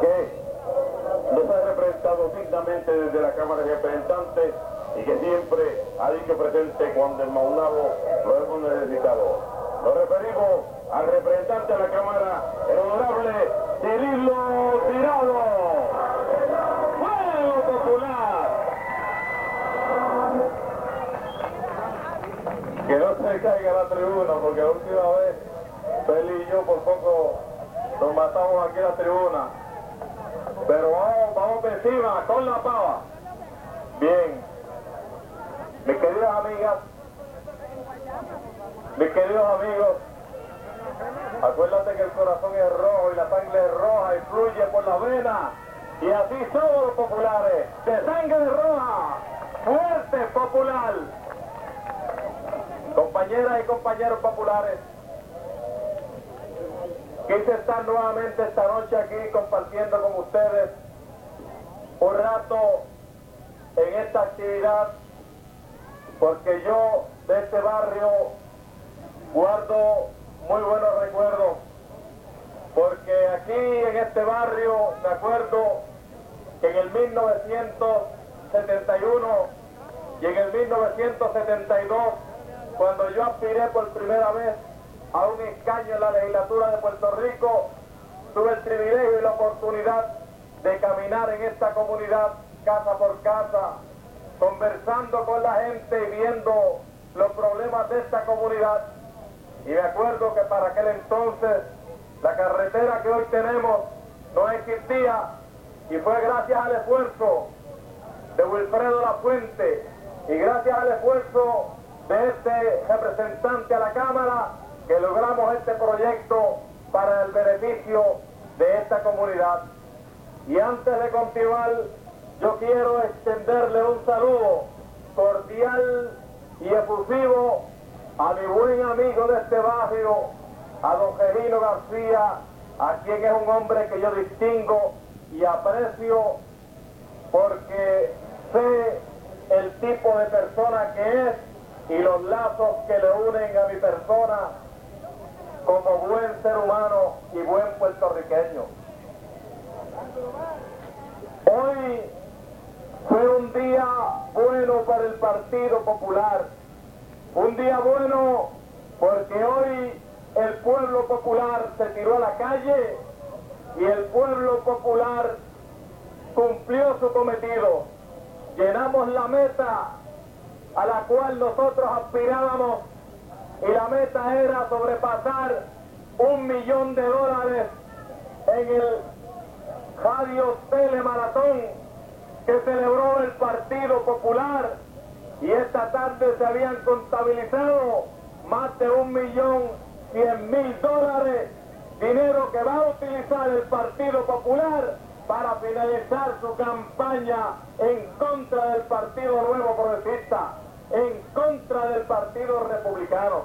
que nos ha representado dignamente desde la Cámara de Representantes y que siempre ha dicho presente cuando el Maunabo lo hemos necesitado. Nos referimos al representante de la Cámara, el honorable Cirilo Tirado. ¡Fuego Popular! Que no se caiga la tribuna, porque la última vez Feli y yo por poco nos matamos aquí en la tribuna. Pero vamos, vamos encima, con la pava. Bien. Mis queridas amigas, mis queridos amigos, acuérdate que el corazón es rojo y la sangre es roja y fluye por las venas. Y así somos los populares, de sangre roja, fuerte popular. Compañeras y compañeros populares, quise estar nuevamente esta noche aquí compartiendo con ustedes un rato en esta actividad porque yo de este barrio guardo muy buenos recuerdos, porque aquí en este barrio me acuerdo que en el 1971 y en el 1972, cuando yo aspiré por primera vez a un escaño en la legislatura de Puerto Rico, tuve el privilegio y la oportunidad de caminar en esta comunidad casa por casa, conversando con la gente y viendo los problemas de esta comunidad. Y me acuerdo que para aquel entonces la carretera que hoy tenemos no existía y fue gracias al esfuerzo de Wilfredo La Fuente y gracias al esfuerzo de este representante a la Cámara que logramos este proyecto para el beneficio de esta comunidad. Y antes de continuar, yo quiero extenderle un saludo cordial y efusivo a mi buen amigo de este barrio, a don Gerino García, a quien es un hombre que yo distingo y aprecio porque sé el tipo de persona que es y los lazos que le unen a mi persona como buen ser humano y buen puertorriqueño. Hoy fue un día bueno para el Partido Popular, un día bueno porque hoy el pueblo popular se tiró a la calle y el pueblo popular cumplió su cometido. Llenamos la meta a la cual nosotros aspirábamos y la meta era sobrepasar un millón de dólares en el Radio Telemaratón que celebró el Partido Popular. Y esta tarde se habían contabilizado más de un millón cien mil dólares, dinero que va a utilizar el Partido Popular para finalizar su campaña en contra del Partido Nuevo Progresista, Republicano.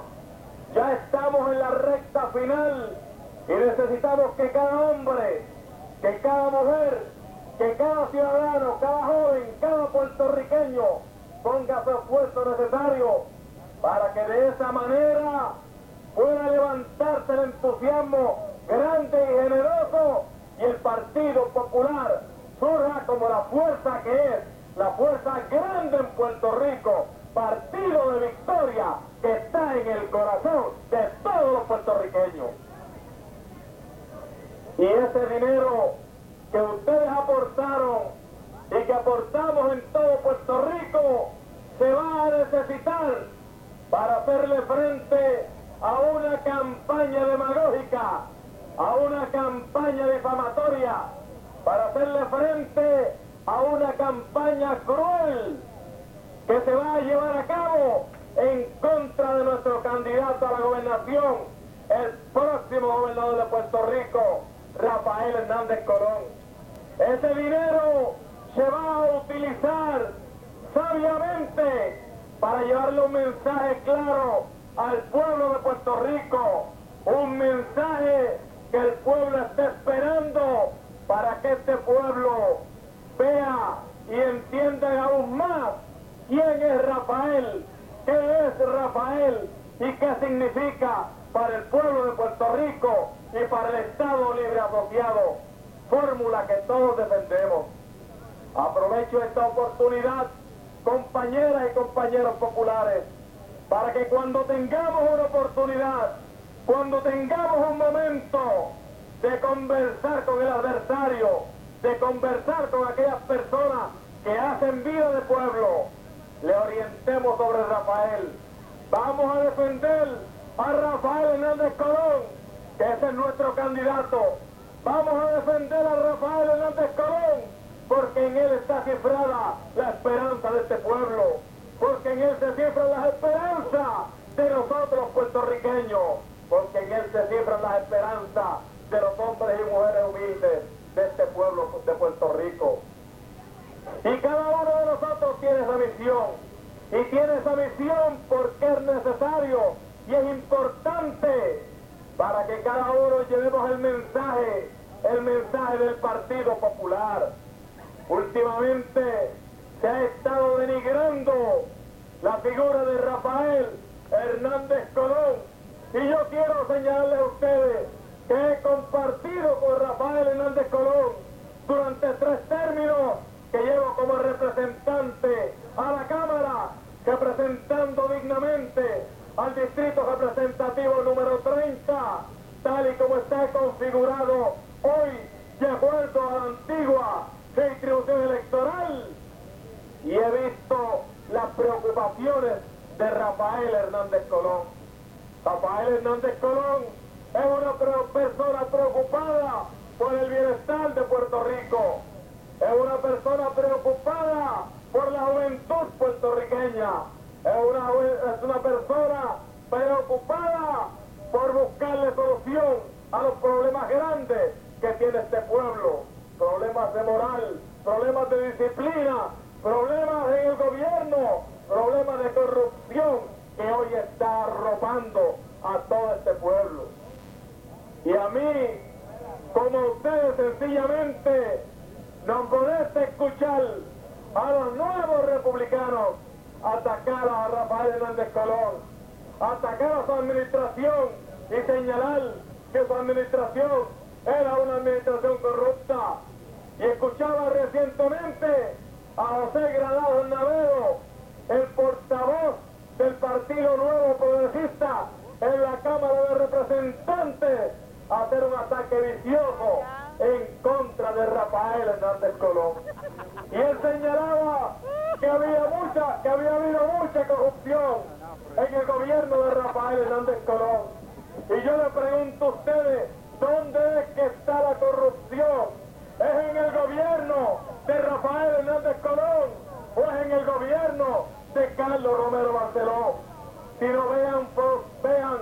Ya estamos en la recta final y necesitamos que cada hombre, que cada mujer, que cada ciudadano, cada joven, cada puertorriqueño ponga su esfuerzo necesario para que de esa manera pueda levantarse el entusiasmo grande y generoso y el Partido Popular surja como la fuerza que es, la fuerza grande en Puerto Rico, partido de victoria que está en el corazón de todos los puertorriqueños. Y ese dinero que ustedes aportaron y que aportamos en todo Puerto Rico se va a necesitar para hacerle frente a una campaña demagógica, a una campaña difamatoria, para hacerle frente a una campaña cruel que se va a llevar a cabo en contra de nuestro candidato a la gobernación, el próximo gobernador de Puerto Rico, Rafael Hernández Colón. Ese dinero se va a utilizar sabiamente para llevarle un mensaje claro al pueblo de Puerto Rico, un mensaje que el pueblo está esperando para que este pueblo vea y entienda aún más quién es Rafael, qué es Rafael y qué significa para el pueblo de Puerto Rico y para el Estado Libre Asociado. fórmula que todos defendemos. Aprovecho esta oportunidad, compañeras y compañeros populares, para que cuando tengamos una oportunidad, cuando tengamos un momento de conversar con el adversario, de conversar con aquellas personas que hacen vida de pueblo, le orientemos sobre Rafael. Vamos a defender a Rafael Hernández Colón, que ese es nuestro candidato. Vamos a defender a Rafael Hernández Colón, porque en él está cifrada la esperanza de este pueblo, porque en él se cifran las esperanzas de nosotros puertorriqueños, porque en él se cifran las esperanzas de los hombres y mujeres humildes de este pueblo de Puerto Rico. Y cada uno de nosotros tiene esa misión. Y tiene esa misión porque es necesario y es importante para que cada uno llevemos el mensaje, el mensaje del Partido Popular. Últimamente se ha estado denigrando la figura de Rafael Hernández Colón. Y yo quiero señalarle a ustedes que he compartido con Rafael Hernández Colón durante tres términos que llevo como representante a la Cámara, representando dignamente al distrito representativo número 30, tal y como está configurado hoy, de acuerdo a la antigua distribución electoral. Y he visto las preocupaciones de Rafael Hernández Colón. Rafael Hernández Colón es una persona preocupada por el bienestar de Puerto Rico. Es una persona preocupada por la juventud puertorriqueña. Es una, es una persona preocupada por buscarle solución a los problemas grandes que tiene este pueblo. Problemas de moral, problemas de disciplina, problemas en el gobierno, problemas de corrupción que hoy está arropando a todo este pueblo. Y a mí, como ustedes sencillamente, no podés escuchar a los nuevos republicanos atacar a Rafael Hernández Colón, atacar a su administración y señalar que su administración era una administración corrupta. Y escuchaba recientemente a José Granado Navedo, el portavoz del Partido Nuevo Progresista en la Cámara de Representantes, hacer un ataque vicioso en contra de Rafael Hernández Colón. Y él señalaba que había mucha, que había habido mucha corrupción en el gobierno de Rafael Hernández Colón. Y yo le pregunto a ustedes, ¿dónde es que está la corrupción? ¿Es en el gobierno de Rafael Hernández Colón o es en el gobierno de Carlos Romero Barceló? Si no vean, vean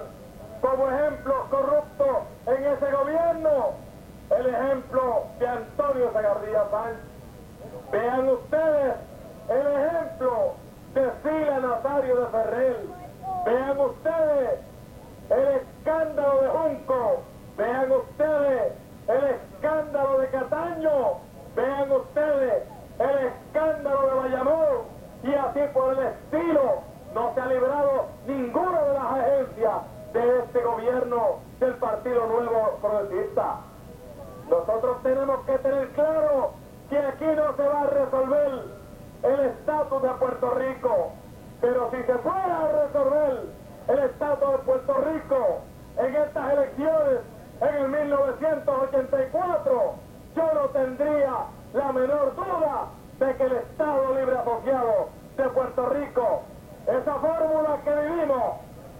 como ejemplos corruptos en ese gobierno el ejemplo de Antonio Zagardía Sánchez. Vean ustedes el ejemplo de Sila Nazario de Ferrer. Vean ustedes el escándalo de Junco. Vean ustedes el escándalo de Cataño. Vean ustedes el escándalo de Bayamón. Y así por el estilo no se ha librado ninguna de las agencias de este gobierno del Partido Nuevo Progresista. Nosotros tenemos que tener claro que aquí no se va a resolver el estatus de Puerto Rico, pero si se fuera a resolver el estatus de Puerto Rico en estas elecciones en el 1984, yo no tendría la menor duda de que el Estado Libre Asociado de Puerto Rico, esa fórmula que vivimos,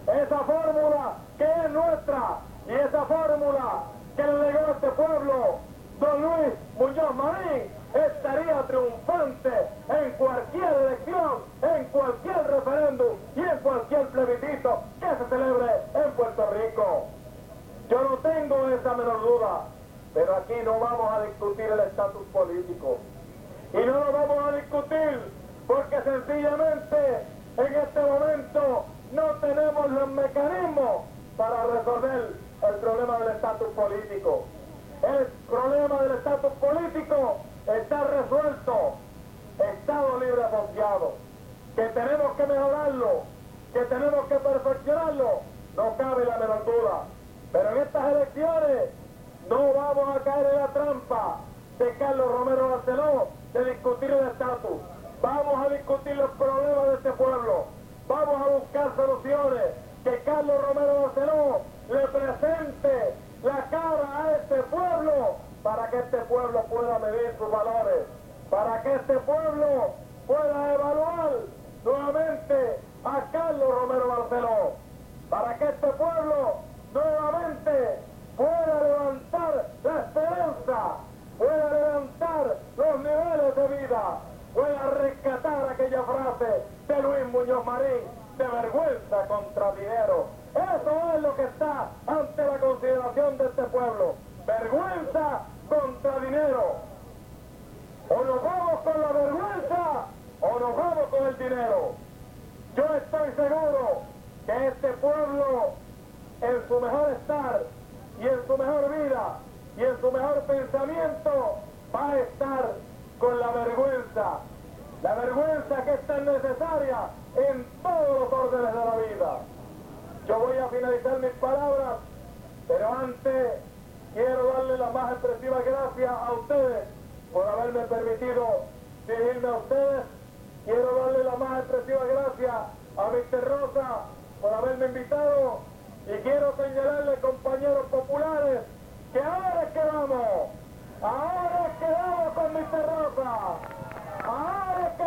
esa fórmula que es nuestra y esa fórmula que le legó a este pueblo don Luis Muñoz Marín estaría triunfante en cualquier elección, en cualquier referéndum y en cualquier plebiscito que se celebre en Puerto Rico. Yo no tengo esa menor duda, pero aquí no vamos a discutir el estatus político. Y no lo vamos a discutir porque sencillamente en este momento no tenemos los mecanismos para resolver el problema del estatus político. El problema del estatus político está resuelto. Estado libre asociado. Que tenemos que mejorarlo, que tenemos que perfeccionarlo, no cabe la menor duda. Pero en estas elecciones No vamos a caer en la trampa de Carlos Romero Barceló de discutir el estatus. Vamos a discutir los problemas de este pueblo. Vamos a buscar soluciones. Que Carlos Romero Barceló le presente la cara a este pueblo para que este pueblo pueda medir sus valores. Para que este pueblo pueda evaluar nuevamente a Carlos Romero Barceló. Para que este pueblo nuevamente pueda levantar la esperanza, pueda levantar los niveles de vida, pueda rescatar aquella frase de Luis Muñoz Marín de vergüenza contra dinero. Eso es lo que está ante la consideración de este pueblo. Vergüenza contra dinero. O nos vamos con la vergüenza o nos vamos con el dinero. Yo estoy seguro que este pueblo en su mejor estar y en su mejor vida y en su mejor pensamiento va a estar con la vergüenza. La vergüenza que es tan necesaria en todos los órdenes de la vida. Yo voy a finalizar mis palabras, pero antes quiero darle las más expresivas gracias a ustedes por haberme permitido dirigirme a ustedes. Quiero darle las más expresivas gracias a Mr. Rosa por haberme invitado y quiero señalarle, compañeros populares, que ahora es que vamos, ahora es que vamos con Mr. Rosa, ahora es